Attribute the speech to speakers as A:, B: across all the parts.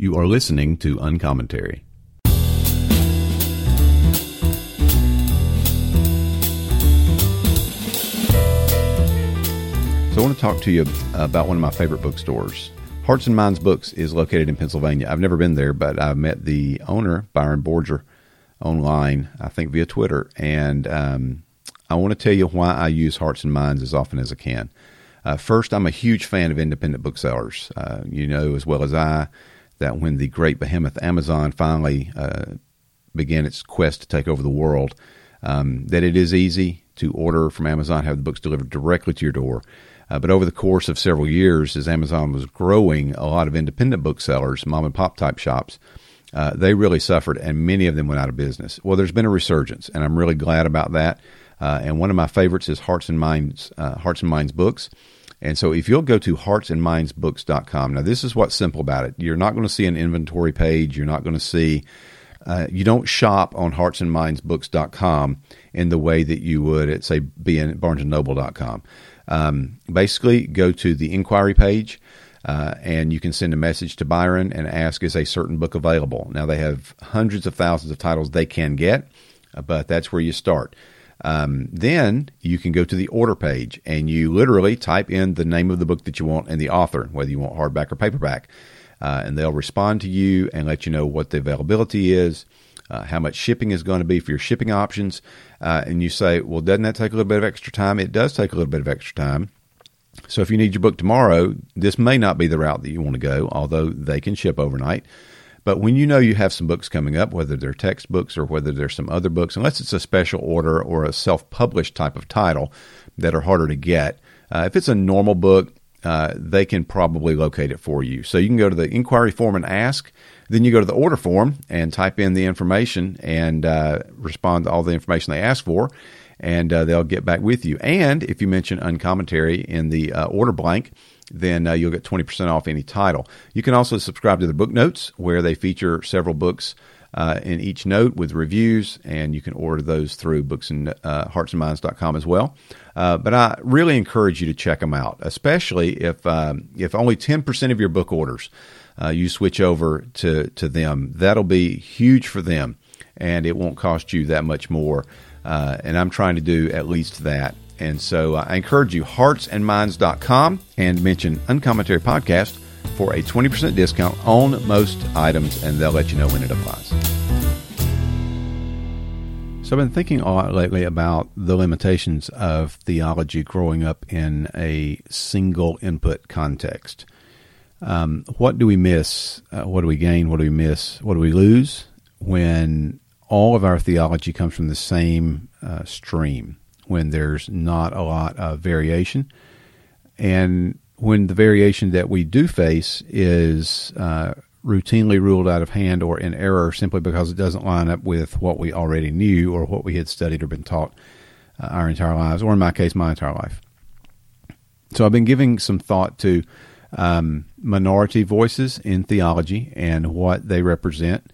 A: You are listening to Uncommentary. So I want to talk to you about one of my favorite bookstores. Hearts and Minds Books is located in Pennsylvania. I've never been there, but I've met the owner, Byron Borger, online, I think via Twitter. And um, I want to tell you why I use Hearts and Minds as often as I can. Uh, first, I'm a huge fan of independent booksellers. Uh, you know as well as I that when the great behemoth Amazon finally uh, began its quest to take over the world, um, that it is easy to order from Amazon, have the books delivered directly to your door. Uh, but over the course of several years, as Amazon was growing, a lot of independent booksellers, mom and pop type shops, uh, they really suffered, and many of them went out of business. Well, there's been a resurgence, and I'm really glad about that. Uh, and one of my favorites is Hearts and Minds, uh, Hearts and Minds Books. And so, if you'll go to heartsandmindsbooks.com, now this is what's simple about it. You're not going to see an inventory page. You're not going to see uh, you don't shop on heartsandmindsbooks.com in the way that you would at say being at barnesandnoble.com. Um, basically, go to the inquiry page. Uh, and you can send a message to Byron and ask, is a certain book available? Now, they have hundreds of thousands of titles they can get, uh, but that's where you start. Um, then you can go to the order page and you literally type in the name of the book that you want and the author, whether you want hardback or paperback. Uh, and they'll respond to you and let you know what the availability is, uh, how much shipping is going to be for your shipping options. Uh, and you say, well, doesn't that take a little bit of extra time? It does take a little bit of extra time. So if you need your book tomorrow, this may not be the route that you want to go, although they can ship overnight. But when you know you have some books coming up, whether they're textbooks or whether there's some other books, unless it's a special order or a self published type of title that are harder to get, uh, if it's a normal book, uh, they can probably locate it for you. So you can go to the inquiry form and ask. Then you go to the order form and type in the information and uh, respond to all the information they ask for, and uh, they'll get back with you. And if you mention uncommentary in the uh, order blank, then uh, you'll get 20% off any title. You can also subscribe to the book notes where they feature several books uh, in each note with reviews, and you can order those through books and uh, heartsandminds.com as well. Uh, but I really encourage you to check them out, especially if um, if only 10% of your book orders uh, you switch over to, to them. That'll be huge for them, and it won't cost you that much more. Uh, and I'm trying to do at least that. And so uh, I encourage you, heartsandminds.com, and mention Uncommentary Podcast for a 20% discount on most items, and they'll let you know when it applies. So I've been thinking a lot lately about the limitations of theology growing up in a single input context. Um, what do we miss? Uh, what do we gain? What do we miss? What do we lose when all of our theology comes from the same uh, stream? When there's not a lot of variation, and when the variation that we do face is uh, routinely ruled out of hand or in error simply because it doesn't line up with what we already knew or what we had studied or been taught uh, our entire lives, or in my case, my entire life. So I've been giving some thought to um, minority voices in theology and what they represent,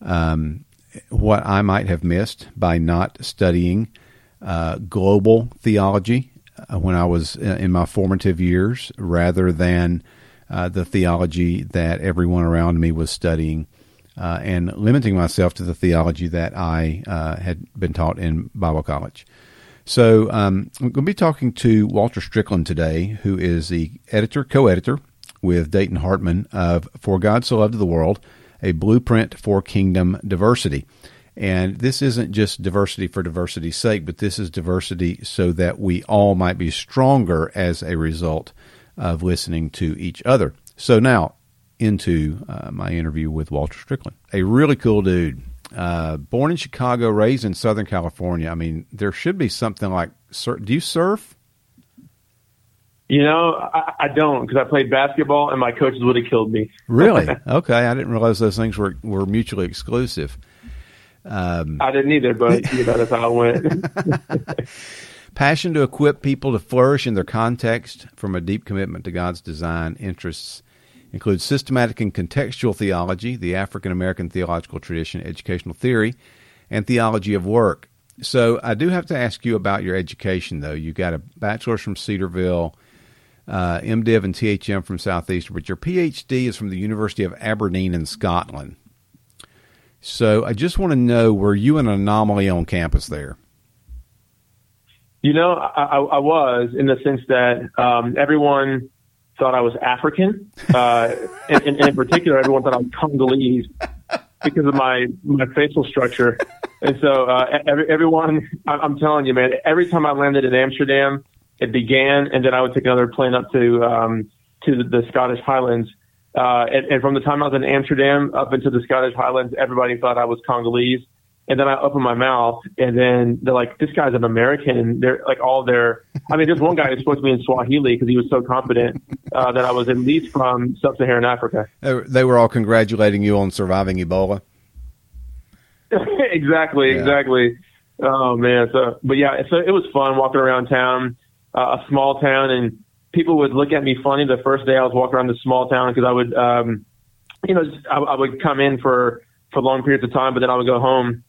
A: um, what I might have missed by not studying uh, global theology uh, when I was uh, in my formative years rather than the theology that everyone around me was studying. And limiting myself to the theology that I had been taught in Bible college. So um, I'm going to be talking to Walter Strickland today, who is the editor, co-editor with Dayton Hartman of For God So Loved the World, a blueprint for kingdom diversity. And this isn't just diversity for diversity's sake, but this is diversity so that we all might be stronger as a result of listening to each other. So now, into uh, my interview with Walter Strickland. A really cool dude. Uh, born in Chicago, raised in Southern California. I mean, there should be something like. Do you surf?
B: You know, I, I don't because I played basketball and my coaches would have killed me.
A: really? Okay, I didn't realize those things were were mutually exclusive.
B: Um, I didn't either, but you know, that's how it went.
A: Passion to equip people to flourish in their context from a deep commitment to God's design interests includes systematic and contextual theology, the African American theological tradition, educational theory, and theology of work. So I do have to ask you about your education, though. You got a bachelor's from Cedarville. uh, MDiv and THM from Southeastern, but your PhD is from the University of Aberdeen in Scotland. So I just want to know, were you an anomaly on campus there?
B: You know, I, I, I was in the sense that um, everyone thought I was African, uh, and, and, in particular, everyone thought I was Congolese because of my my facial structure. And so, uh, every, everyone, I'm telling you, man, every time I landed in Amsterdam, it began, and then I would take another plane up to um, to the Scottish Highlands. Uh, and, and from the time I was in Amsterdam up into the Scottish Highlands, everybody thought I was Congolese. And then I open my mouth, and then they're like, "This guy's an American." They're like, all their. I mean, there's one guy who spoke to me in Swahili because he was so confident uh, that I was at least from sub-Saharan Africa.
A: They were all congratulating you on surviving Ebola.
B: exactly, yeah. exactly. Oh man, so but yeah, so it was fun walking around town, uh, a small town, and people would look at me funny the first day I was walking around the small town because I would, um, you know, I, I would come in for for long periods of time, but then I would go home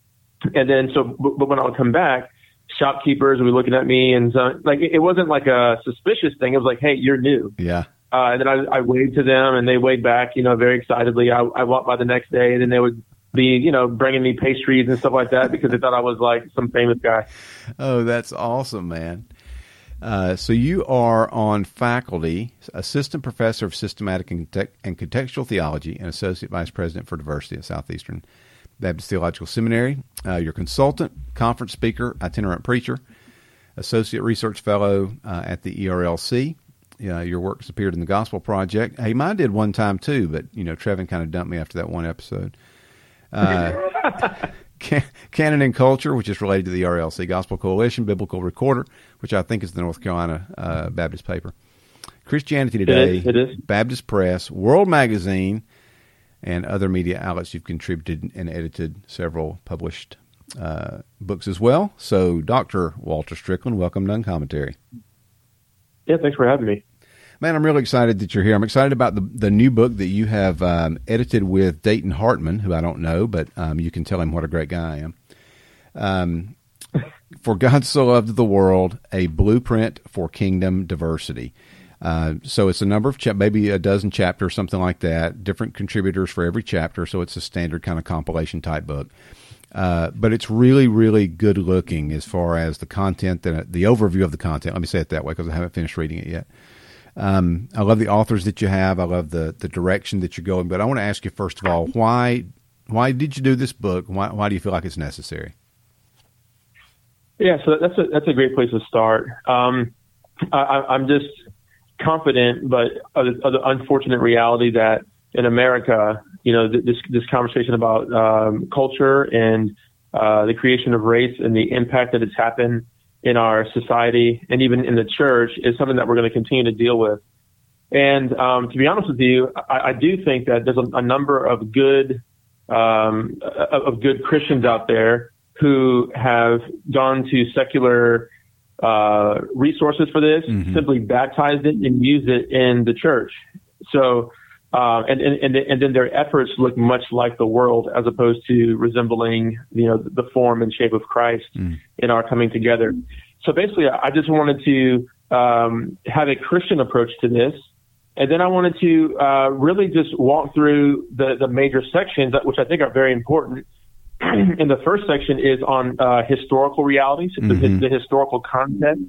B: and then so, but, but when I would come back, shopkeepers would be looking at me, and so, like it, it wasn't like a suspicious thing. It was like, hey, you're new.
A: Yeah.
B: Uh, and then I, I waved to them, and they waved back, you know, very excitedly. I, I walked by the next day, and then they would be, you know, bringing me pastries and stuff like that because they thought I was like some famous guy.
A: Oh, that's awesome, man. Uh, so you are on faculty, assistant professor of systematic and, contextual theology, and associate vice president for diversity at Southeastern Baptist Theological Seminary. Uh, your consultant, conference speaker, itinerant preacher, associate research fellow uh, at the ERLC. Uh, your work has appeared in the Gospel Project. Hey, mine did one time too, but you know, Trevin kind of dumped me after that one episode. Uh, Canon and Culture, which is related to the ERLC Gospel Coalition, Biblical Recorder, which I think is the North Carolina uh, Baptist paper. Christianity Today,
B: it is, it is.
A: Baptist Press, World Magazine, and other media outlets. You've contributed and edited several published uh, books as well. So, Dr. Walter Strickland, welcome to Uncommentary.
B: Yeah, thanks for having me.
A: Man, I'm really excited that you're here. I'm excited about the the new book that you have um, edited with Dayton Hartman, who I don't know, but um, you can tell him what a great guy I am. Um, for God so loved the world, a blueprint for kingdom diversity. Uh, so it's a number of cha- maybe a dozen chapters, something like that. Different contributors for every chapter, so it's a standard kind of compilation type book. Uh, but it's really, really good looking as far as the content, the, the overview of the content. Let me say it that way because I haven't finished reading it yet. Um, I love the authors that you have. I love the the direction that you're going. But I want to ask you first of all, why why did you do this book? Why why do you feel like it's necessary?
B: Yeah, so that's a that's a great place to start. Um, I, I'm just confident, but of the, of the unfortunate reality that in America, you know, this this conversation about um, culture and uh, the creation of race and the impact that it's happened in our society and even in the church is something that we're going to continue to deal with. And um, to be honest with you, I, I do think that there's a, a number of good um, of good Christians out there who have gone to secular uh, resources for this, mm-hmm. simply baptized it and used it in the church. So, uh, and, and, and then their efforts look much like the world as opposed to resembling, you know, the form and shape of Christ mm. in our coming together. So basically, I just wanted to um, have a Christian approach to this. And then I wanted to uh, really just walk through the, the major sections, which I think are very important and the first section is on uh, historical realities, mm-hmm. the, the, historical context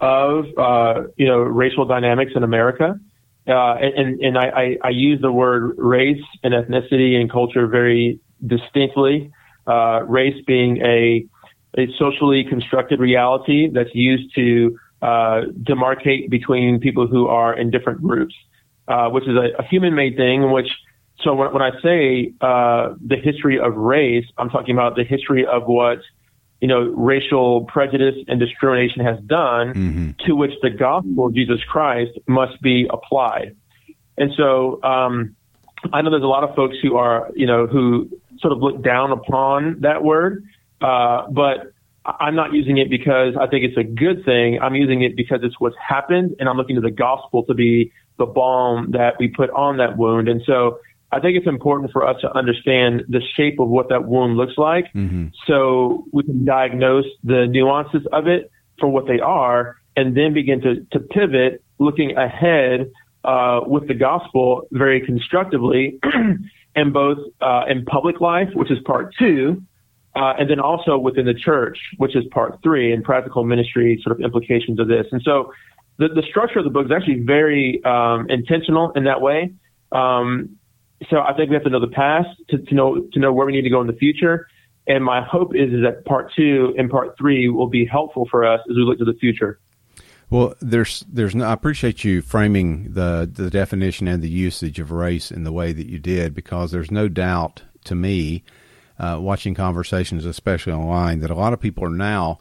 B: of uh, you know racial dynamics in America. Uh, and and I, I, I, use the word race and ethnicity and culture very distinctly. Uh, race being a a socially constructed reality that's used to uh, demarcate between people who are in different groups, uh, which is a, a human-made thing, which so when, when I say uh, the history of race, I'm talking about the history of what you know racial prejudice and discrimination has done, mm-hmm. to which the gospel of Jesus Christ must be applied. And so um, I know there's a lot of folks who are you know who sort of look down upon that word, uh, but I'm not using it because I think it's a good thing. I'm using it because it's what's happened, and I'm looking to the gospel to be the balm that we put on that wound. And so I think it's important for us to understand the shape of what that wound looks like mm-hmm. so we can diagnose the nuances of it for what they are and then begin to, to pivot looking ahead uh, with the gospel very constructively, and both uh, in public life, which is part two, uh, and then also within the church, which is part three, and practical ministry sort of implications of this. And so, the, the structure of the book is actually very um, intentional in that way. Um, so I think we have to know the past to, to know to know where we need to go in the future. And my hope is, is that part two and part three will be helpful for us as we look to the future.
A: Well, there's there's no, I appreciate you framing the the definition and the usage of race in the way that you did because there's no doubt to me, uh, watching conversations, especially online, that a lot of people are now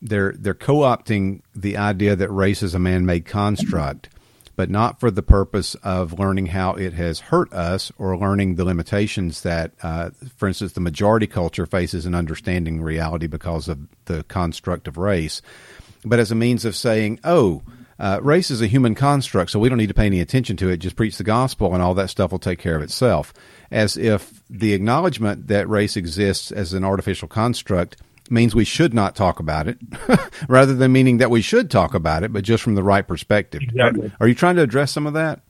A: they're they're co-opting the idea that race is a man-made construct but not for the purpose of learning how it has hurt us or learning the limitations that, uh, for instance, the majority culture faces in understanding reality because of the construct of race, but as a means of saying, oh, uh, race is a human construct, so we don't need to pay any attention to it. Just preach the gospel, and all that stuff will take care of itself. As if the acknowledgement that race exists as an artificial construct means we should not talk about it, rather than meaning that we should talk about it, but just from the right perspective.
B: Exactly.
A: Are, are you trying to address some of that?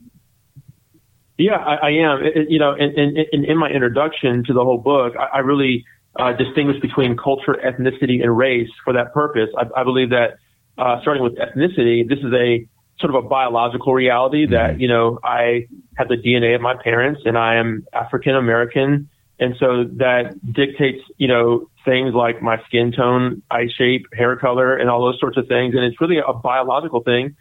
B: Yeah, I, I am. It, you know, in, in, in, my introduction to the whole book, I, I really uh, distinguish between culture, ethnicity, and race for that purpose. I, I believe that uh, starting with ethnicity, this is a sort of a biological reality that mm-hmm. you know I have the DNA of my parents, and I am African American, and so that dictates you know things like my skin tone, eye shape, hair color, and all those sorts of things. And it's really a biological thing.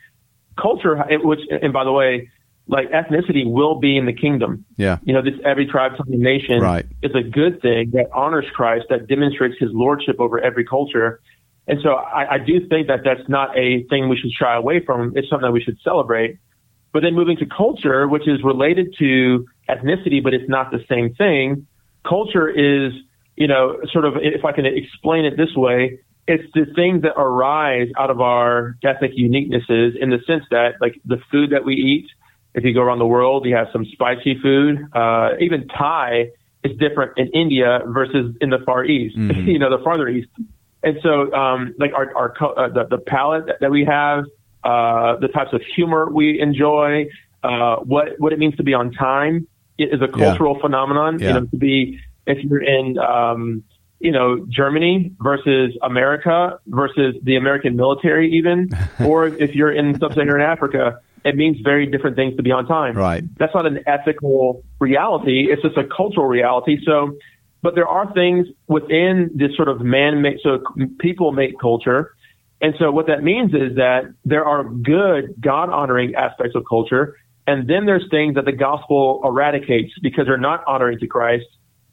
B: Culture, which, and by the way, like ethnicity will be in the kingdom.
A: Yeah.
B: You know, this every tribe, tongue, nation
A: right.
B: is a good thing that honors Christ, that demonstrates his lordship over every culture. And so I, I do think that that's not a thing we should shy away from. It's something that we should celebrate. But then moving to culture, which is related to ethnicity, but it's not the same thing. Culture is you know, sort of, if I can explain it this way, it's the things that arise out of our ethnic uniquenesses in the sense that, like, the food that we eat, if you go around the world, you have some spicy food. Uh, even Thai is different in India versus in the Far East, mm-hmm. you know, the farther east. And so, um, like our, our, uh, the, the palate that we have, uh, the types of humor we enjoy, uh, what, what it means to be on time is a cultural yeah. phenomenon,
A: yeah.
B: you know, to be, if you're in, um, you know, Germany versus America versus the American military, even, or if you're in sub-Saharan Africa, it means very different things to be on time.
A: Right.
B: That's not an ethical reality. It's just a cultural reality. So, but there are things within this sort of man-made, so people-made culture. And so what that means is that there are good God-honoring aspects of culture. And then there's things that the gospel eradicates because they're not honoring to Christ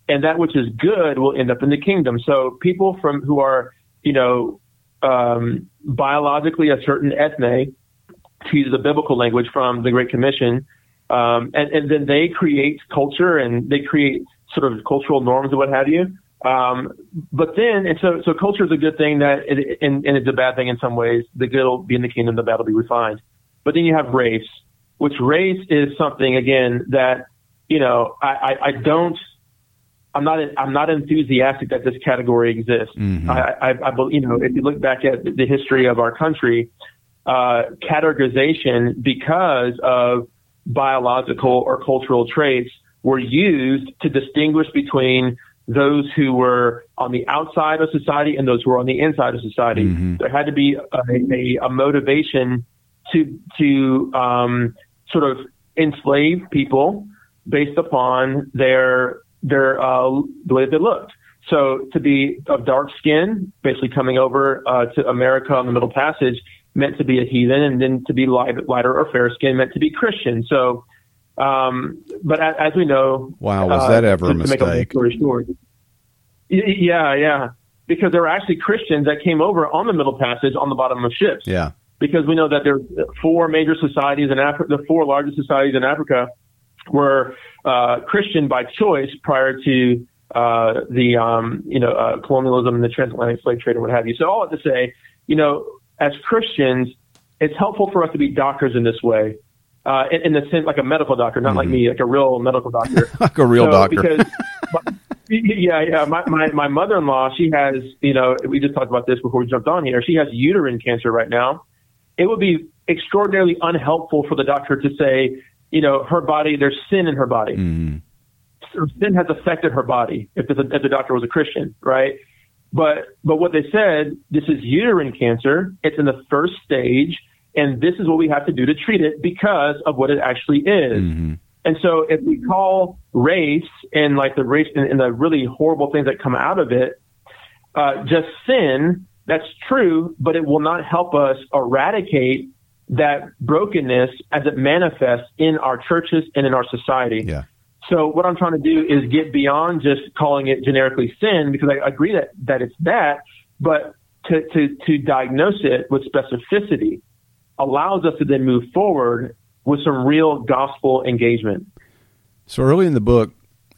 B: and that which is good will end up in the kingdom. So people from who are, you know, um, biologically a certain ethne, to use the biblical language from the Great Commission, um, and, and then they create culture and they create sort of cultural norms and what have you. Um, but then, and so, so culture is a good thing that, it, and, and it's a bad thing in some ways. The good will be in the kingdom, the bad will be refined. But then you have race, which race is something again that, you know, I, I, I don't, I'm not I'm not enthusiastic that this category exists.
A: Mm-hmm.
B: I, I, I, you know, if you look back at the history of our country, uh, categorization because of biological or cultural traits were used to distinguish between those who were on the outside of society and those who were on the inside of society.
A: Mm-hmm.
B: There had to be a, a, a motivation to to um, sort of enslave people based upon their their uh, the way they looked. So to be of dark skin, basically coming over uh, to America on the Middle Passage, meant to be a heathen, and then to be light, lighter or fair skin meant to be Christian. So, um, but as, as, we know,
A: wow, was that ever uh, a mistake? A
B: short, yeah, yeah, because there were actually Christians that came over on the Middle Passage on the bottom of ships.
A: Yeah,
B: because we know that there are four major societies in Africa, the four largest societies in Africa were uh, Christian by choice prior to uh, the um, you know uh, colonialism and the transatlantic slave trade and what have you. So all I have to say, you know, as Christians, it's helpful for us to be doctors in this way, uh, in, in the sense like a medical doctor, not mm-hmm. like me, like a real medical doctor,
A: like a real so, doctor.
B: Because, yeah, yeah. My, my my mother-in-law, she has, you know, we just talked about this before we jumped on here. She has uterine cancer right now, it would be extraordinarily unhelpful for the doctor to say, you know, her body, there's sin in her body.
A: Mm-hmm.
B: Sin has affected her body if the, if the doctor was a Christian, right? But, but what they said, this is uterine cancer. It's in the first stage and this is what we have to do to treat it because of what it actually is.
A: Mm-hmm.
B: And so if we call race and like the race and, and the really horrible things that come out of it, uh, just sin, that's true, but it will not help us eradicate that brokenness as it manifests in our churches and in our society.
A: Yeah.
B: So what I'm trying to do is get beyond just calling it generically sin because I agree that, that it's that, but to, to, to diagnose it with specificity allows us to then move forward with some real gospel engagement.
A: So early in the book,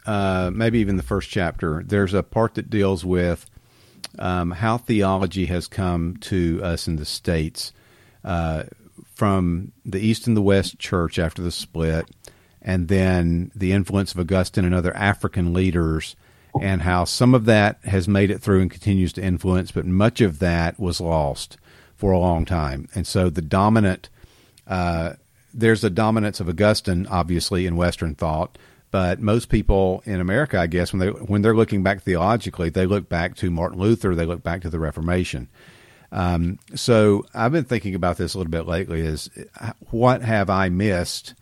A: uh, maybe even the first chapter, there's a part that deals with um, how theology has come to us in the states uh, from the East and the West Church after the split, and then the influence of Augustine and other African leaders, and how some of that has made it through and continues to influence, but much of that was lost for a long time. And so the dominant, uh, there's a dominance of Augustine, obviously, in Western thought. But most people in America, I guess, when they when they're looking back theologically, they look back to Martin Luther, they look back to the Reformation. Um, so I've been thinking about this a little bit lately: is what have I missed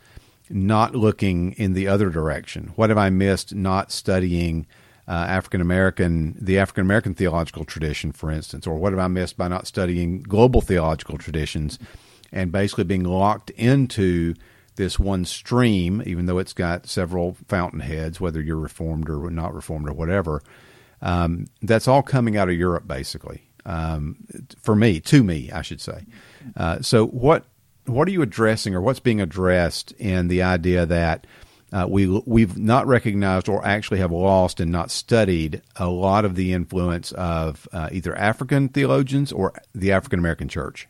A: not looking in the other direction? What have I missed not studying uh, African American, the African American theological tradition, for instance, or what have I missed by not studying global theological traditions and basically being locked into this one stream, even though it's got several fountainheads, whether you're reformed or not reformed or whatever. Um, that's all coming out of Europe, basically. Um, for me, to me, I should say. Uh, so, what what are you addressing, or what's being addressed in the idea that uh, we we've not recognized or actually have lost and not studied a lot of the influence of uh, either African theologians or the African American church?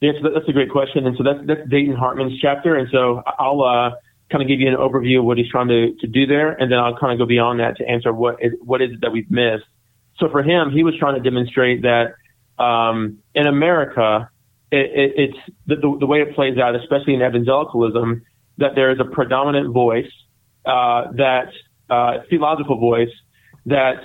B: Yeah, so that's a great question, and so that's that's Dayton Hartman's chapter, and so I'll uh, kind of give you an overview of what he's trying to, to do there, and then I'll kind of go beyond that to answer what is, what is it that we've missed. So for him, he was trying to demonstrate that um, in America, it, it, it's the, the, the way it plays out, especially in evangelicalism, that there is a predominant voice, uh, that uh, theological voice, that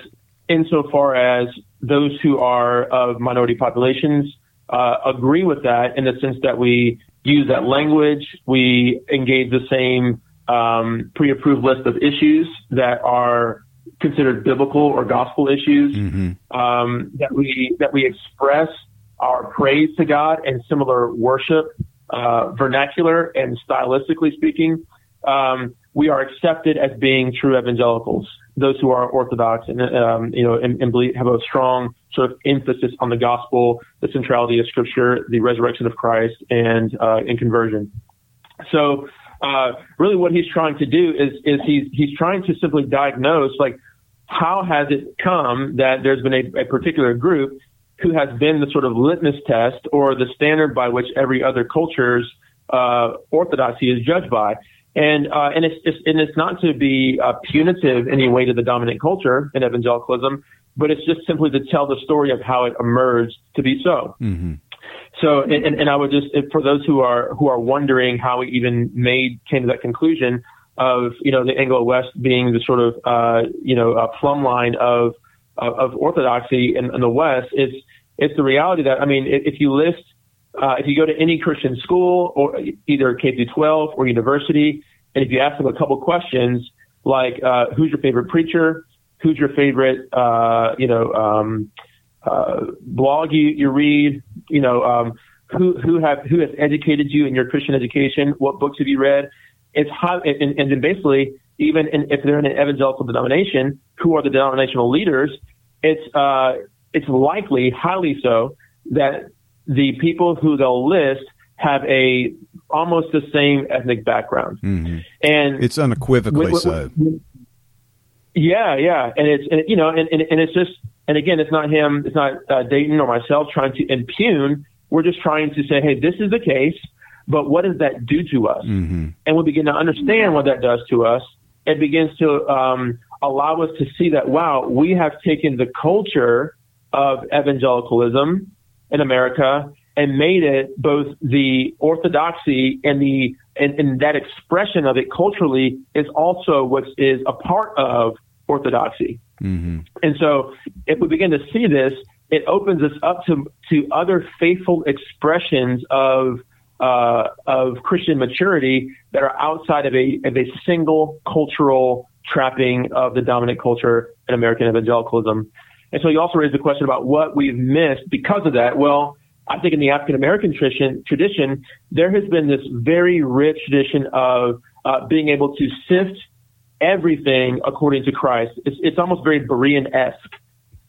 B: insofar as those who are of minority populations uh, agree with that in the sense that we use that language, we engage the same um, pre-approved list of issues that are considered biblical or gospel issues,
A: mm-hmm.
B: um, that we that we express our praise to God and similar worship uh, vernacular and stylistically speaking, um, we are accepted as being true evangelicals, those who are orthodox and um, you know and, and believe, have a strong sort of emphasis on the gospel, the centrality of Scripture, the resurrection of Christ, and uh, in conversion. So, uh, really, what he's trying to do is is he's he's trying to simply diagnose like how has it come that there's been a, a particular group who has been the sort of litmus test or the standard by which every other culture's uh, orthodoxy is judged by. And uh, and it's, it's and it's not to be uh, punitive in any way to the dominant culture in evangelicalism, but it's just simply to tell the story of how it emerged to be so.
A: Mm-hmm.
B: So, and, and I would just for those who are who are wondering how we even made came to that conclusion of you know the Anglo West being the sort of uh, you know a plumb line of of, of orthodoxy in, in, the West, it's it's the reality that I mean, if, if you list, uh, if you go to any Christian school or either K through 12 or university, and if you ask them a couple questions like, uh, who's your favorite preacher? Who's your favorite, uh, you know, um, uh, blog you, you read? You know, um, who who have who has educated you in your Christian education? What books have you read? It's high, and, and then basically even in, if they're in an evangelical denomination, who are the denominational leaders, it's uh, it's likely, highly so, that the people who they'll list have a almost the same ethnic background,
A: mm-hmm.
B: and
A: it's unequivocally so.
B: Yeah, yeah, and it's and, you know, and, and and it's just, and again, it's not him, it's not uh, Dayton or myself trying to impugn. We're just trying to say, hey, this is the case, but what does that do to us?
A: Mm-hmm.
B: And we begin to understand what that does to us it begins to um, allow us to see that, wow, we have taken the culture of evangelicalism in America and made it both the orthodoxy and the and, and that expression of it culturally is also what is a part of orthodoxy. Mm-hmm. And so, if we begin to see this, it opens us up to to other faithful expressions of uh, of Christian maturity that are outside of a of a single cultural trapping of the dominant culture in American evangelicalism. And so, you also raised the question about what we've missed because of that. Well, I think in the African American tradition, tradition, there has been this very rich tradition of uh, being able to sift everything according to Christ. It's, it's almost very Berean esque.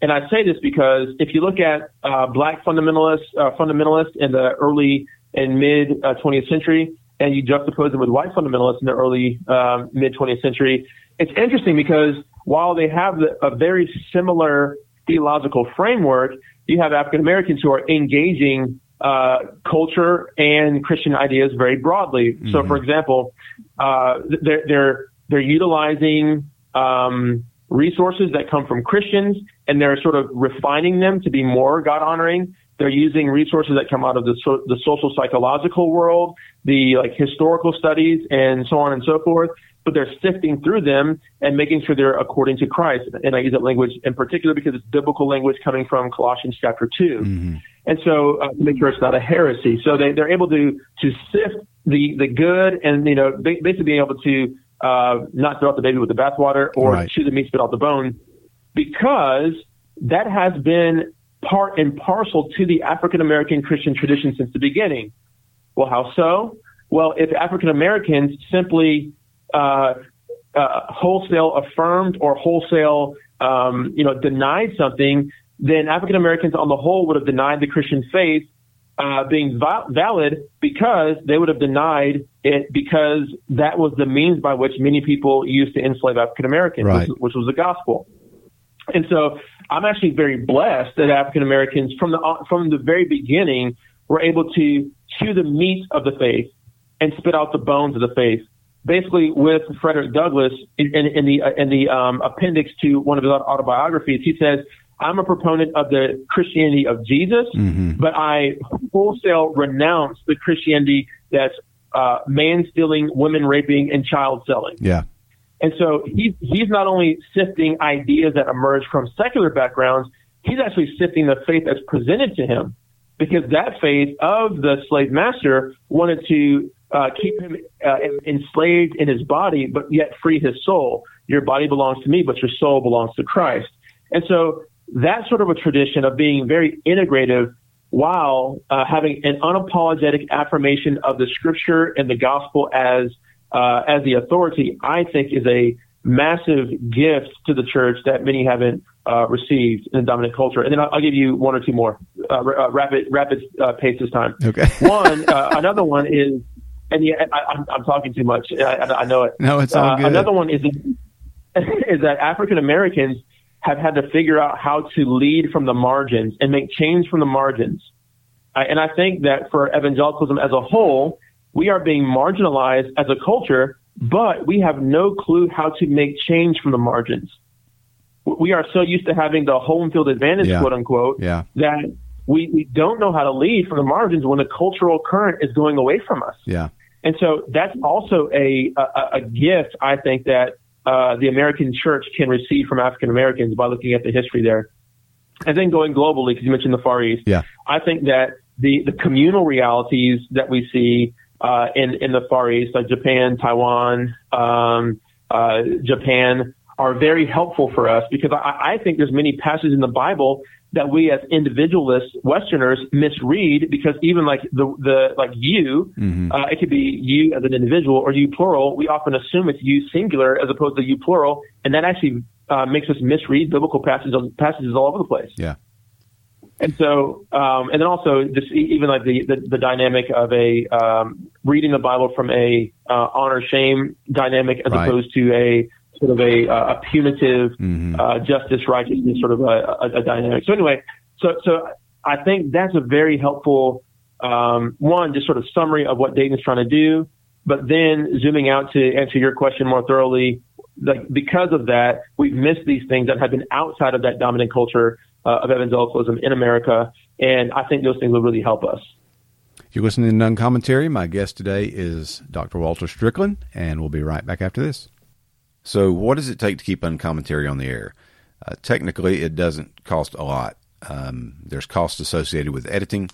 B: And I say this because if you look at uh, black fundamentalists, uh, fundamentalists in the early and mid 20th uh, century, and you juxtapose them with white fundamentalists in the early um, mid 20th century, it's interesting because while they have the, a very similar theological framework, you have African Americans who are engaging uh, culture and Christian ideas very broadly. Mm-hmm. So, for example, uh, they're, they're they're utilizing um, resources that come from Christians and they're sort of refining them to be more God honoring. They're using resources that come out of the, so, the social psychological world, the like historical studies and so on and so forth. But they're sifting through them and making sure they're according to Christ. And I use that language in particular because it's biblical language coming from Colossians chapter 2. Mm-hmm. And so uh, to make sure it's not a heresy. So they, they're able to, to sift the, the good and, you know, basically being able to uh, not throw out the baby with the bathwater or right. chew the meat, spit out the bone, because that has been part and parcel to the African American Christian tradition since the beginning. Well, how so? Well, if African Americans simply uh, uh, wholesale affirmed or wholesale, um, you know, denied something, then African Americans on the whole would have denied the Christian faith uh, being va- valid because they would have denied it because that was the means by which many people used to enslave African Americans, right. which, which, was the gospel. And so I'm actually very blessed that African Americans from the from the very beginning were able to chew the meat of the faith and spit out the bones of the faith. Basically, with Frederick Douglass in, in, in the in the um, appendix to one of his autobiographies, he says I'm a proponent of the Christianity of Jesus, mm-hmm. but I wholesale renounce the Christianity that's uh, man stealing, women raping, and child selling.
A: Yeah.
B: And so he's he's not only sifting ideas that emerge from secular backgrounds, he's actually sifting the faith that's presented to him, because that faith of the slave master wanted to uh, keep him uh, enslaved in his body, but yet free his soul. Your body belongs to me, but your soul belongs to Christ. And so that sort of a tradition of being very integrative while uh, having an unapologetic affirmation of the scripture and the gospel as uh, as the authority, I think is a massive gift to the church that many haven't uh, received in the dominant culture. And then I'll, I'll give you one or two more uh, uh, rapid rapid uh, pace this time.
A: Okay.
B: one, another one is, and yeah, I, am talking too much. I, I, know it.
A: No, it's all good.
B: Another one is is that African Americans have had to figure out how to lead from the margins and make change from the margins. and I think that for evangelicalism as a whole, we are being marginalized as a culture, but we have no clue how to make change from the margins. We are so used to having the home field advantage, yeah. quote unquote,
A: yeah.
B: that we, we don't know how to lead from the margins when the cultural current is going away from us.
A: Yeah.
B: And so that's also a, a, a gift, I think, that uh, the American church can receive from African Americans by looking at the history there. And then going globally, because you mentioned the Far East,
A: yeah.
B: I think that the, the communal realities that we see uh, in, in the Far East, like Japan, Taiwan, um, uh, Japan, are very helpful for us because I, I think there's many passages in the Bible that we as individualists, Westerners, misread because even like the the like you, mm-hmm. uh, it could be you as an individual or you plural. We often assume it's you singular as opposed to you plural, and that actually uh, makes us misread biblical passages passages all over the place.
A: Yeah.
B: And so, um, and then also just even like the, the, the dynamic of a um, reading the Bible from a uh, honor shame dynamic as right. opposed to a sort of a, a punitive mm-hmm. uh, justice righteousness sort of a, a, a, dynamic. So anyway, so so I think that's a very helpful um, one, just sort of summary of what Dayton's trying to do. But then zooming out to answer your question more thoroughly, like because of that, we've missed these things that have been outside of that dominant culture uh, of evangelicalism in America. And I think those things will really help us.
A: You're listening to Uncommentary. My guest today is Dr. Walter Strickland, and we'll be right back after this. So, what does it take to keep Uncommentary on the air? Uh, technically, it doesn't cost a lot. Um, there's costs associated with editing,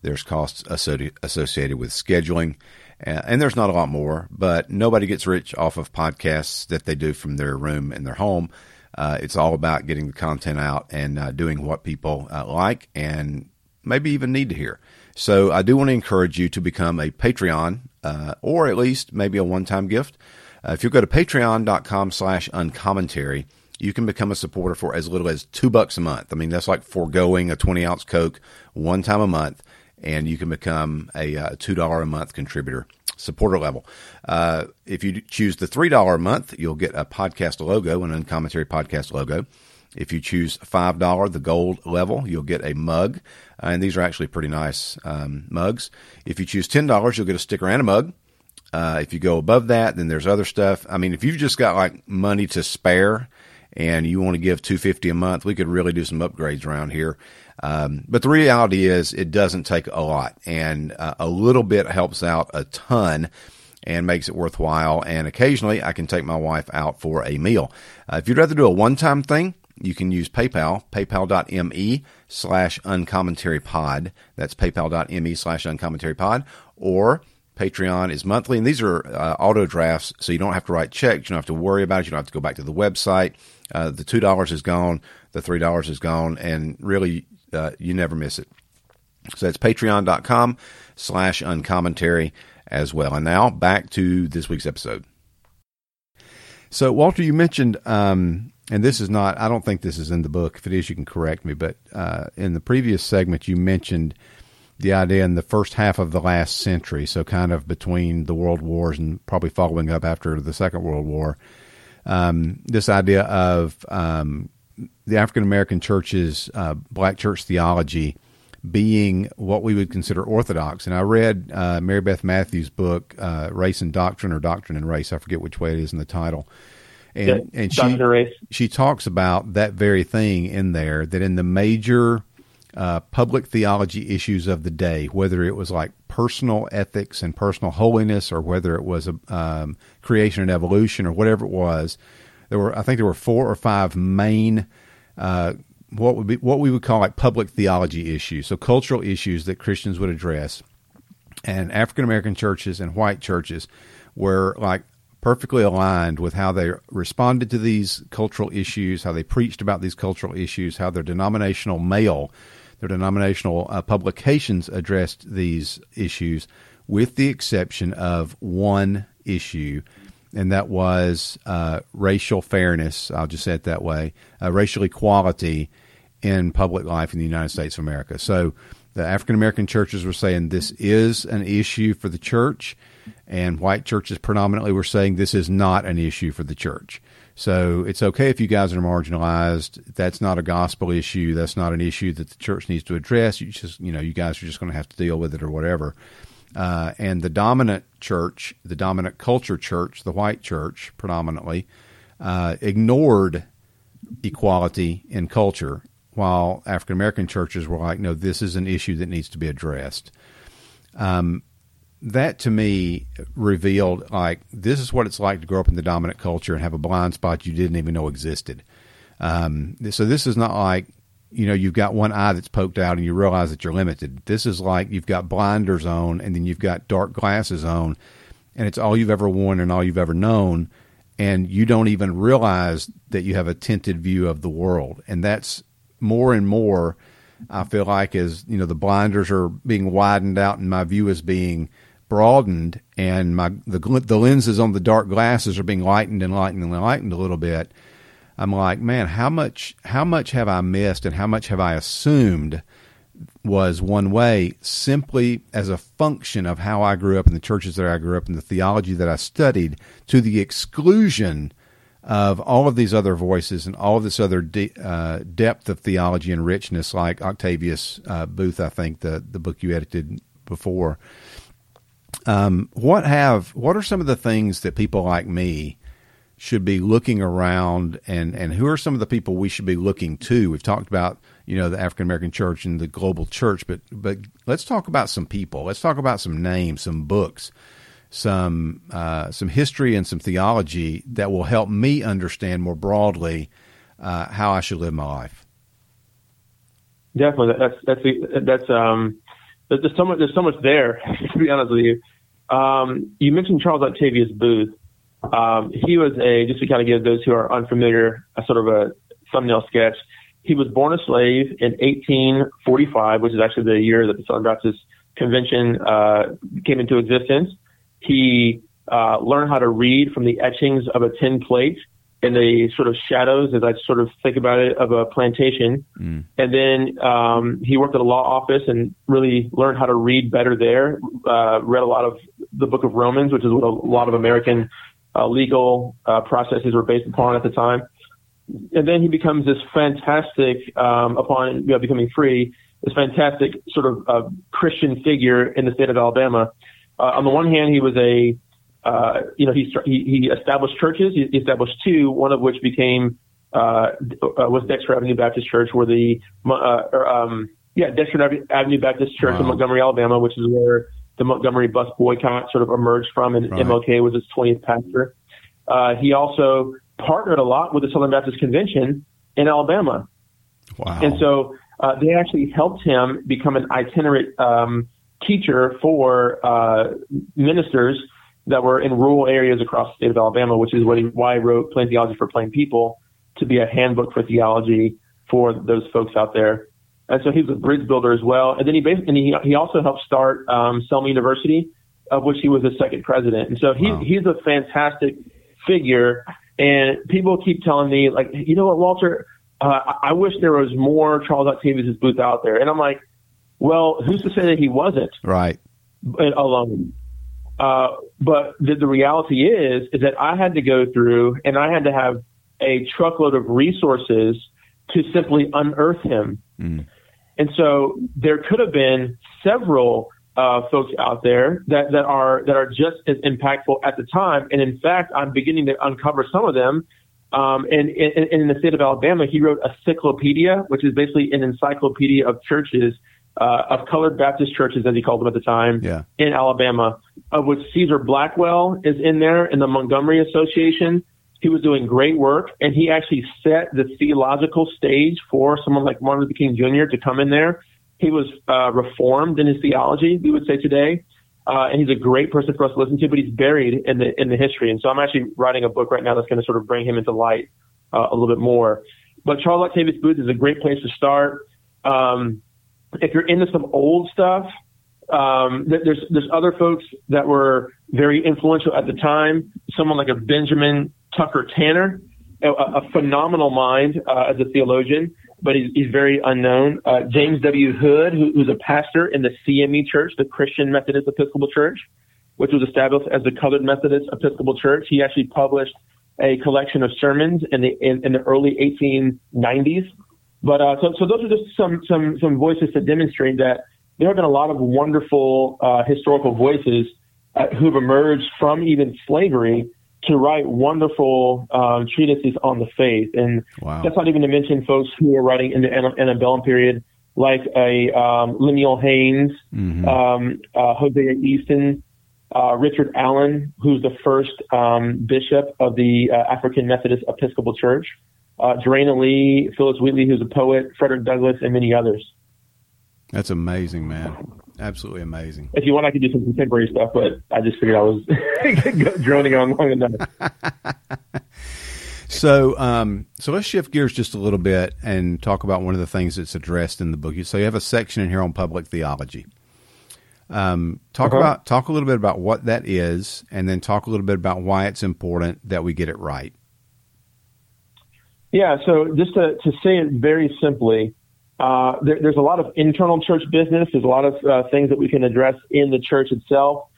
A: there's costs associated with scheduling, and there's not a lot more, but nobody gets rich off of podcasts that they do from their room in their home. Uh, it's all about getting the content out and uh, doing what people uh, like and maybe even need to hear. So I do want to encourage you to become a Patreon, uh, or at least maybe a one-time gift. Uh, if you go to patreon.com slash uncommentary, you can become a supporter for as little as two bucks a month. I mean, that's like foregoing a 20 ounce Coke one time a month, and you can become a uh, $2 a month contributor supporter level. Uh, if you choose the $3 a month, you'll get a podcast logo, an uncommentary podcast logo. If you choose $5, the gold level, you'll get a mug. And these are actually pretty nice um, mugs. If you choose $10, you'll get a sticker and a mug. Uh, if you go above that, then there's other stuff. I mean, if you've just got like money to spare and you want to give 250 a month, we could really do some upgrades around here. Um, but the reality is it doesn't take a lot and uh, a little bit helps out a ton and makes it worthwhile. And occasionally I can take my wife out for a meal. Uh, if you'd rather do a one time thing, you can use PayPal, paypal.me slash uncommentary pod. That's paypal.me slash uncommentary pod. Or Patreon is monthly, and these are uh, auto drafts, so you don't have to write checks. You don't have to worry about it. You don't have to go back to the website. Uh, the two dollars is gone. The three dollars is gone, and really, uh, you never miss it. So that's patreon.com slash uncommentary as well. And now back to this week's episode. So, Walter, you mentioned um, and this is not, I don't think this is in the book. If it is, you can correct me. But uh, in the previous segment, you mentioned the idea in the first half of the last century, so kind of between the world wars and probably following up after the Second World War, um, this idea of um, the African American church's uh, black church theology being what we would consider orthodox. And I read uh, Mary Beth Mathews' book, uh, Race and Doctrine, or Doctrine and Race. I forget which way it is in the title and and she she talks about that very thing in there that in the major uh, public theology issues of the day, whether it was like personal ethics and personal holiness, or whether it was a, um, creation and evolution, or whatever it was, there were I think there were four or five main uh, what would be what we would call like public theology issues, so cultural issues that Christians would address, and African American churches and white churches were like perfectly aligned with how they responded to these cultural issues, how they preached about these cultural issues, how their denominational mail, their denominational uh, publications addressed these issues, with the exception of one issue, and that was uh, racial fairness. I'll just say it that way uh, racial equality in public life in the United States of America. So the African American churches were saying this is an issue for the church and white churches predominantly were saying this is not an issue for the church. So it's okay if you guys are marginalized. That's not a gospel issue. That's not an issue that the church needs to address. You just, you know, you guys are just going to have to deal with it or whatever. Uh, and the dominant church, the dominant culture church, the white church predominantly, uh, ignored equality in culture, while African American churches were like, no, this is an issue that needs to be addressed. Um, that to me revealed like this is what it's like to grow up in the dominant culture and have a blind spot you didn't even know existed. Um, so this is not like you know you've got one eye that's poked out and you realize that you're limited. This is like you've got blinders on and then you've got dark glasses on, and it's all you've ever worn and all you've ever known, and you don't even realize that you have a tinted view of the world, and that's more and more. I feel like as you know the blinders are being widened out and my view is being broadened and my the the lenses on the dark glasses are being lightened and lightened and lightened a little bit. I'm like, man, how much how much have I missed and how much have I assumed was one way simply as a function of how I grew up in the churches that I grew up in, the theology that I studied, to the exclusion of all of these other voices and all of this other de- uh, depth of theology and richness, like Octavius uh, Booth, I think the the book you edited before. Um, what have what are some of the things that people like me should be looking around and, and who are some of the people we should be looking to? We've talked about, you know, the African American church and the global church, but, but let's talk about some people. Let's talk about some names, some books, some, uh, some history and some theology that will help me understand more broadly uh, how I should live my life.
B: Definitely. That's, that's, that's, um, there's so much, there's so much there, to be honest with you. Um, you mentioned Charles Octavius Booth. Um, he was a, just to kind of give those who are unfamiliar, a sort of a thumbnail sketch. He was born a slave in 1845, which is actually the year that the Southern Baptist Convention uh, came into existence. He uh, learned how to read from the etchings of a tin plate in the sort of shadows, as I sort of think about it, of a plantation. Mm. And then um, he worked at a law office and really learned how to read better there. Uh, read a lot of the Book of Romans, which is what a lot of American uh, legal uh, processes were based upon at the time. And then he becomes this fantastic, um, upon you know, becoming free, this fantastic sort of uh, Christian figure in the state of Alabama. Uh, on the one hand, he was a uh, you know, he, he established churches. He established two, one of which became uh, uh, was Dexter Avenue Baptist Church, where the uh, or, um, yeah Dexter Avenue Baptist Church wow. in Montgomery, Alabama, which is where the Montgomery bus boycott sort of emerged from, and right. MLK was its 20th pastor. Uh, he also partnered a lot with the Southern Baptist Convention in Alabama,
A: wow.
B: and so uh, they actually helped him become an itinerant um, teacher for uh, ministers that were in rural areas across the state of Alabama, which is what he, why I wrote Plain Theology for Plain People to be a handbook for theology for those folks out there. And so he was a bridge builder as well. And then he basically, and he, he also helped start um, Selma University, of which he was the second president. And so he, wow. he's a fantastic figure. And people keep telling me, like, you know what, Walter, uh, I wish there was more Charles Octavius Booth out there. And I'm like, well, who's to say that he wasn't?
A: Right.
B: Alone. Uh, but the, the reality is, is that I had to go through and I had to have a truckload of resources to simply unearth him. Mm. And so there could have been several uh, folks out there that, that are that are just as impactful at the time. And in fact, I'm beginning to uncover some of them. Um, and, and, and in the state of Alabama, he wrote a cyclopedia, which is basically an encyclopedia of churches uh, of colored Baptist churches, as he called them at the time,
A: yeah.
B: in Alabama, of which Caesar Blackwell is in there in the Montgomery Association. He was doing great work, and he actually set the theological stage for someone like Martin Luther King Jr. to come in there. He was uh, reformed in his theology, we would say today, uh, and he's a great person for us to listen to. But he's buried in the in the history, and so I'm actually writing a book right now that's going to sort of bring him into light uh, a little bit more. But Charles Octavius Booth is a great place to start. Um, if you're into some old stuff, um, there's there's other folks that were very influential at the time. Someone like a Benjamin Tucker Tanner, a, a phenomenal mind uh, as a theologian, but he's, he's very unknown. Uh, James W. Hood, who, who's a pastor in the CME Church, the Christian Methodist Episcopal Church, which was established as the Colored Methodist Episcopal Church. He actually published a collection of sermons in the in, in the early 1890s but uh, so, so those are just some some some voices to demonstrate that there have been a lot of wonderful uh, historical voices uh, who've emerged from even slavery to write wonderful um, treatises on the faith, and
A: wow.
B: that's not even to mention folks who are writing in the antebellum period, like a um, Lemuel Haynes, mm-hmm. um, uh, Hosea Easton, uh, Richard Allen, who's the first um, bishop of the uh, African Methodist Episcopal Church uh, Jarena Lee, Phillis Wheatley, who's a poet, Frederick Douglass, and many others.
A: That's amazing, man. Absolutely amazing.
B: If you want, I could do some contemporary stuff, but I just figured I was droning on long enough.
A: so, um, so let's shift gears just a little bit and talk about one of the things that's addressed in the book. So, you have a section in here on public theology. Um, talk uh-huh. about talk a little bit about what that is, and then talk a little bit about why it's important that we get it right.
B: Yeah, so just to, to say it very simply, uh, there, there's a lot of internal church business. There's a lot of uh, things that we can address in the church itself.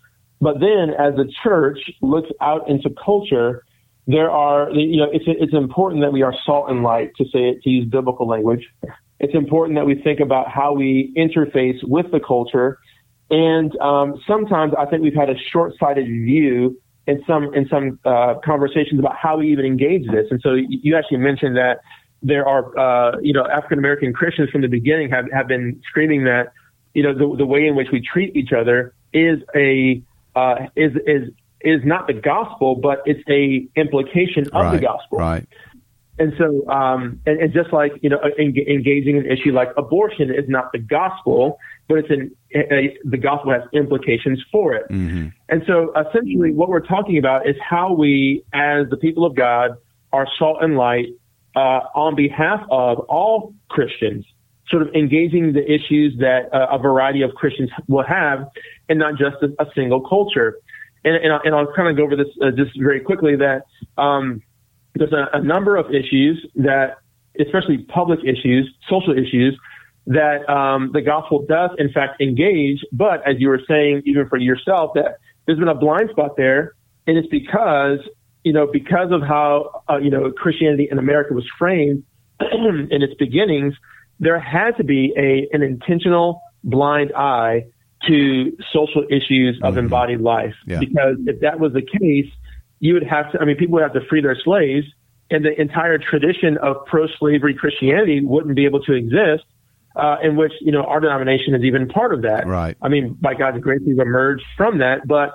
B: But then, as the church looks out into culture, there are, you know, it's, it's important that we are salt and light, to say it, to use biblical language. It's important that we think about how we interface with the culture. And um, sometimes I think we've had a short sighted view in some in some uh, conversations about how we even engage this. And so you actually mentioned that there are uh, you know African American Christians from the beginning have have been screaming that you know the the way in which we treat each other is a uh, is is is not the gospel, but it's a implication of
A: right,
B: the gospel.
A: Right.
B: And so, um, and, and, just like you know, engaging an issue like abortion is not the gospel, but it's an a, the gospel has implications for it.
A: Mm-hmm.
B: And so, essentially, what we're talking about is how we, as the people of God, are salt and light uh, on behalf of all Christians, sort of engaging the issues that uh, a variety of Christians will have, and not just a, a single culture. And, and, and, I'll kind of go over this uh, just very quickly. That um, there's a, a number of issues that, especially public issues, social issues, that um, the gospel does in fact engage. But as you were saying, even for yourself, that there's been a blind spot there, and it's because you know because of how uh, you know Christianity in America was framed in its beginnings, there had to be a an intentional blind eye to social issues of mm-hmm. embodied life.
A: Yeah.
B: Because if that was the case, you would have to, I mean, people would have to free their slaves, and the entire tradition of pro slavery Christianity wouldn't be able to exist. Uh, in which you know our denomination is even part of that.
A: Right.
B: I mean, by God's grace, we've emerged from that, but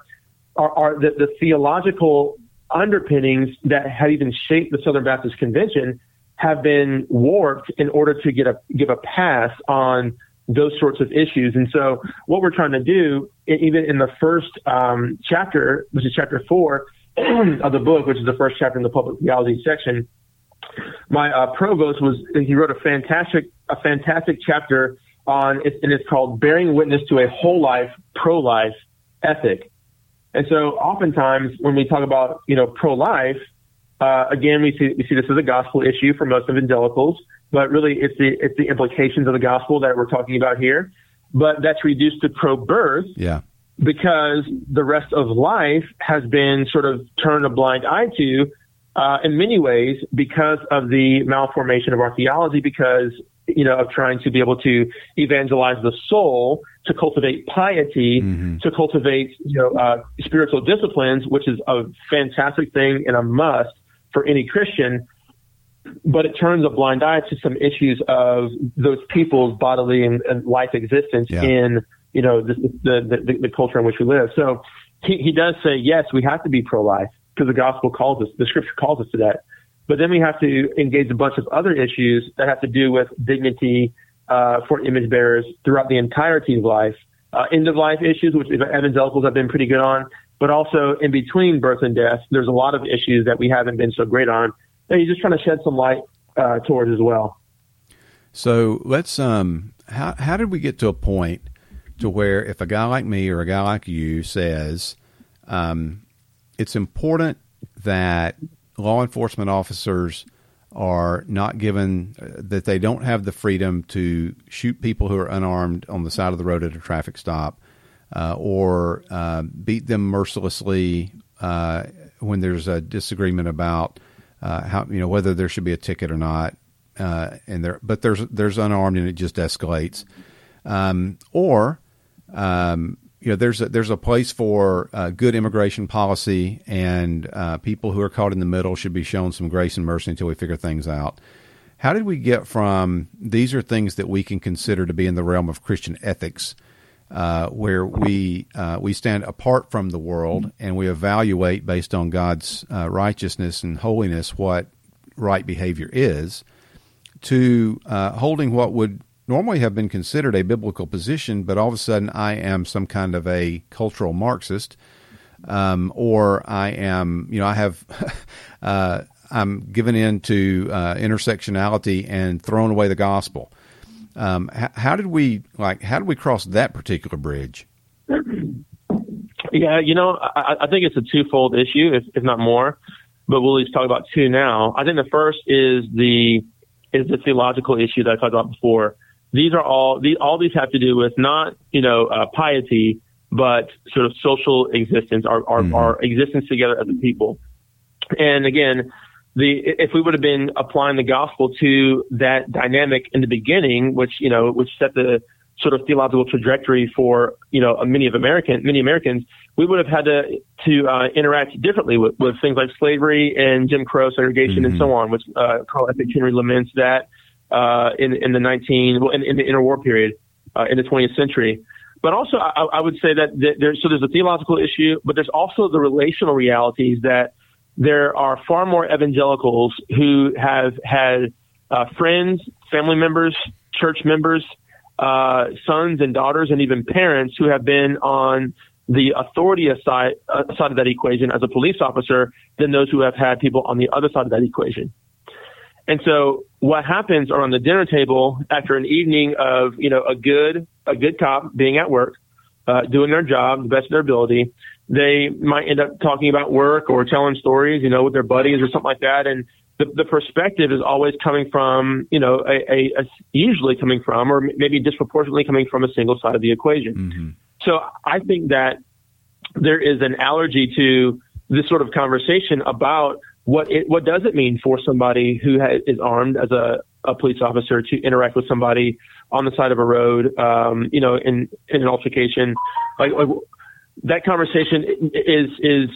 B: are, are the, the theological underpinnings that have even shaped the Southern Baptist Convention have been warped in order to get a give a pass on those sorts of issues. And so, what we're trying to do, even in the first um, chapter, which is chapter four, of the book, which is the first chapter in the public theology section, my uh, provost was he wrote a fantastic a fantastic chapter on and it's called bearing witness to a whole life pro life ethic. And so, oftentimes when we talk about you know pro life, uh, again we see we see this as a gospel issue for most evangelicals, but really it's the it's the implications of the gospel that we're talking about here. But that's reduced to pro birth.
A: Yeah
B: because the rest of life has been sort of turned a blind eye to uh, in many ways because of the malformation of our theology, because you know of trying to be able to evangelize the soul, to cultivate piety,
A: mm-hmm.
B: to cultivate you know uh, spiritual disciplines, which is a fantastic thing and a must for any Christian. But it turns a blind eye to some issues of those people's bodily and, and life existence
A: yeah.
B: in you know, the, the, the, the culture in which we live. So he, he does say, yes, we have to be pro-life because the gospel calls us, the scripture calls us to that. But then we have to engage a bunch of other issues that have to do with dignity uh, for image bearers throughout the entirety of life. Uh, end of life issues, which evangelicals have been pretty good on, but also in between birth and death, there's a lot of issues that we haven't been so great on you're just trying to shed some light uh, towards as well.
A: So let's um, how how did we get to a point to where if a guy like me or a guy like you says um, it's important that law enforcement officers are not given uh, that they don't have the freedom to shoot people who are unarmed on the side of the road at a traffic stop uh, or uh, beat them mercilessly uh, when there's a disagreement about uh, how you know whether there should be a ticket or not and there but there's there's unarmed and it just escalates. Um, or um, you know, there's a, there's a place for uh, good immigration policy, and uh, people who are caught in the middle should be shown some grace and mercy until we figure things out. How did we get from these are things that we can consider to be in the realm of Christian ethics, uh, where we uh, we stand apart from the world and we evaluate based on God's uh, righteousness and holiness what right behavior is, to uh, holding what would normally have been considered a biblical position, but all of a sudden I am some kind of a cultural Marxist, um, or I am, you know, I have, uh, I'm given into uh, intersectionality and thrown away the gospel. Um, how, how, did we like? How did we cross that particular bridge?
B: Yeah, you know, I, I think it's a twofold issue, if, if not more. But we'll least talk about two now. I think the first is the is the theological issue that I talked about before these are all these all these have to do with not you know uh, piety, but sort of social existence, our our, mm-hmm. our existence together as a people. And again, the if we would have been applying the gospel to that dynamic in the beginning, which you know which set the sort of theological trajectory for you know many of American many Americans, we would have had to to uh, interact differently with, with things like slavery and Jim Crow segregation mm-hmm. and so on, which uh, Carl F. Henry laments that uh, in in the 19 well, in, in the interwar period uh, in the 20th century. But also, I, I would say that there's so there's a theological issue, but there's also the relational realities that there are far more evangelicals who have had uh, friends, family members, church members, uh, sons and daughters, and even parents who have been on the authority side, uh, side of that equation as a police officer than those who have had people on the other side of that equation. And so what happens around the dinner table after an evening of, you know, a good, a good cop being at work, uh, doing their job, the best of their ability, they might end up talking about work or telling stories, you know, with their buddies or something like that. And the, the perspective is always coming from, you know, a, a, a usually coming from, or maybe disproportionately coming from a single side of the equation. Mm-hmm. So I think that there is an allergy to this sort of conversation about what it, what does it mean for somebody who ha- is armed as a, a police officer to interact with somebody on the side of a road, um, you know, in, in an altercation, like, like that conversation is is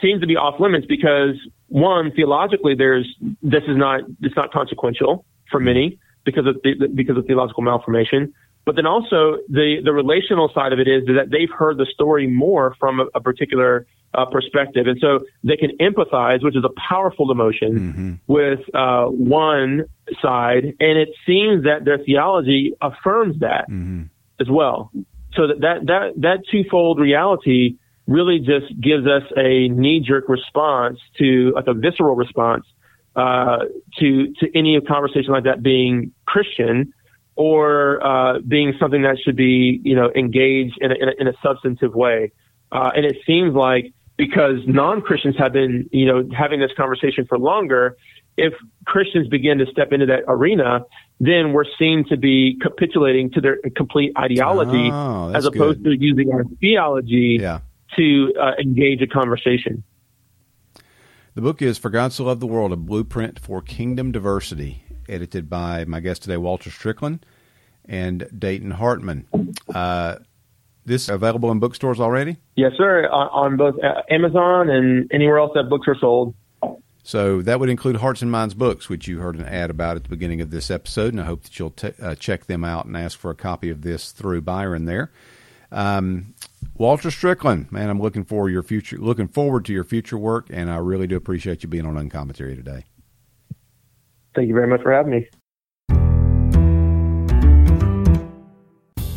B: seems to be off limits because one theologically there's this is not it's not consequential for many because of the, because of theological malformation. But then also the the relational side of it is that they've heard the story more from a, a particular uh, perspective, and so they can empathize, which is a powerful emotion, mm-hmm. with uh, one side, and it seems that their theology affirms that mm-hmm. as well. So that that that, that twofold reality really just gives us a knee jerk response to like a visceral response uh, to to any conversation like that being Christian or uh, being something that should be you know engaged in a, in a, in a substantive way. Uh, and it seems like because non Christians have been you know having this conversation for longer, if Christians begin to step into that arena, then we're seen to be capitulating to their complete ideology oh, as opposed good. to using our theology yeah to uh, engage a conversation.
A: The book is For God So Loved the World, a blueprint for kingdom diversity, edited by my guest today, Walter Strickland and Dayton Hartman. Uh, this available in bookstores already?
B: Yes, sir, on, on both uh, Amazon and anywhere else that books are sold.
A: So that would include Hearts and Minds books, which you heard an ad about at the beginning of this episode, and I hope that you'll t- uh, check them out and ask for a copy of this through Byron there. Um, Walter Strickland, man, I'm looking for your future, looking forward to your future work, and I really do appreciate you being on Uncommentary today.
B: Thank you very much for having me.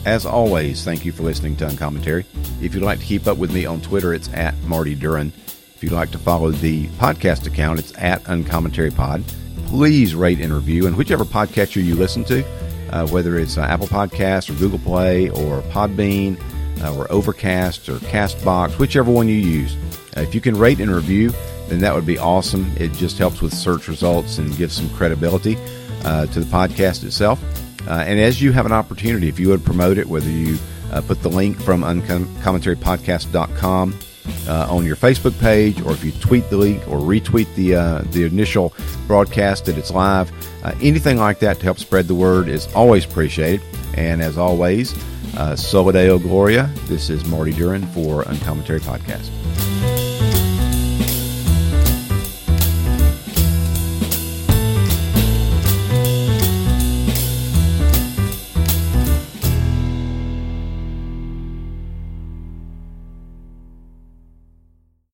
A: As always, thank you for listening to Uncommentary. If you'd like to keep up with me on Twitter, it's at Marty Duren. If you'd like to follow the podcast account, it's at Uncommentary Pod. Please rate and review, and whichever podcatcher you listen to, uh, whether it's uh, Apple Podcasts or Google Play or Podbean uh, or Overcast or Castbox, whichever one you use. Uh, if you can rate and review, then that would be awesome. It just helps with search results and gives some credibility uh, to the podcast itself. Uh, and as you have an opportunity, if you would promote it, whether you put the link from uncommentarypodcast.com uh, on your Facebook page, or if you tweet the link or retweet the uh, the initial broadcast that it's live, uh, anything like that to help spread the word is always appreciated. And as always, uh, Soli Deo Gloria. This is Marty Duren for Uncommentary Podcast.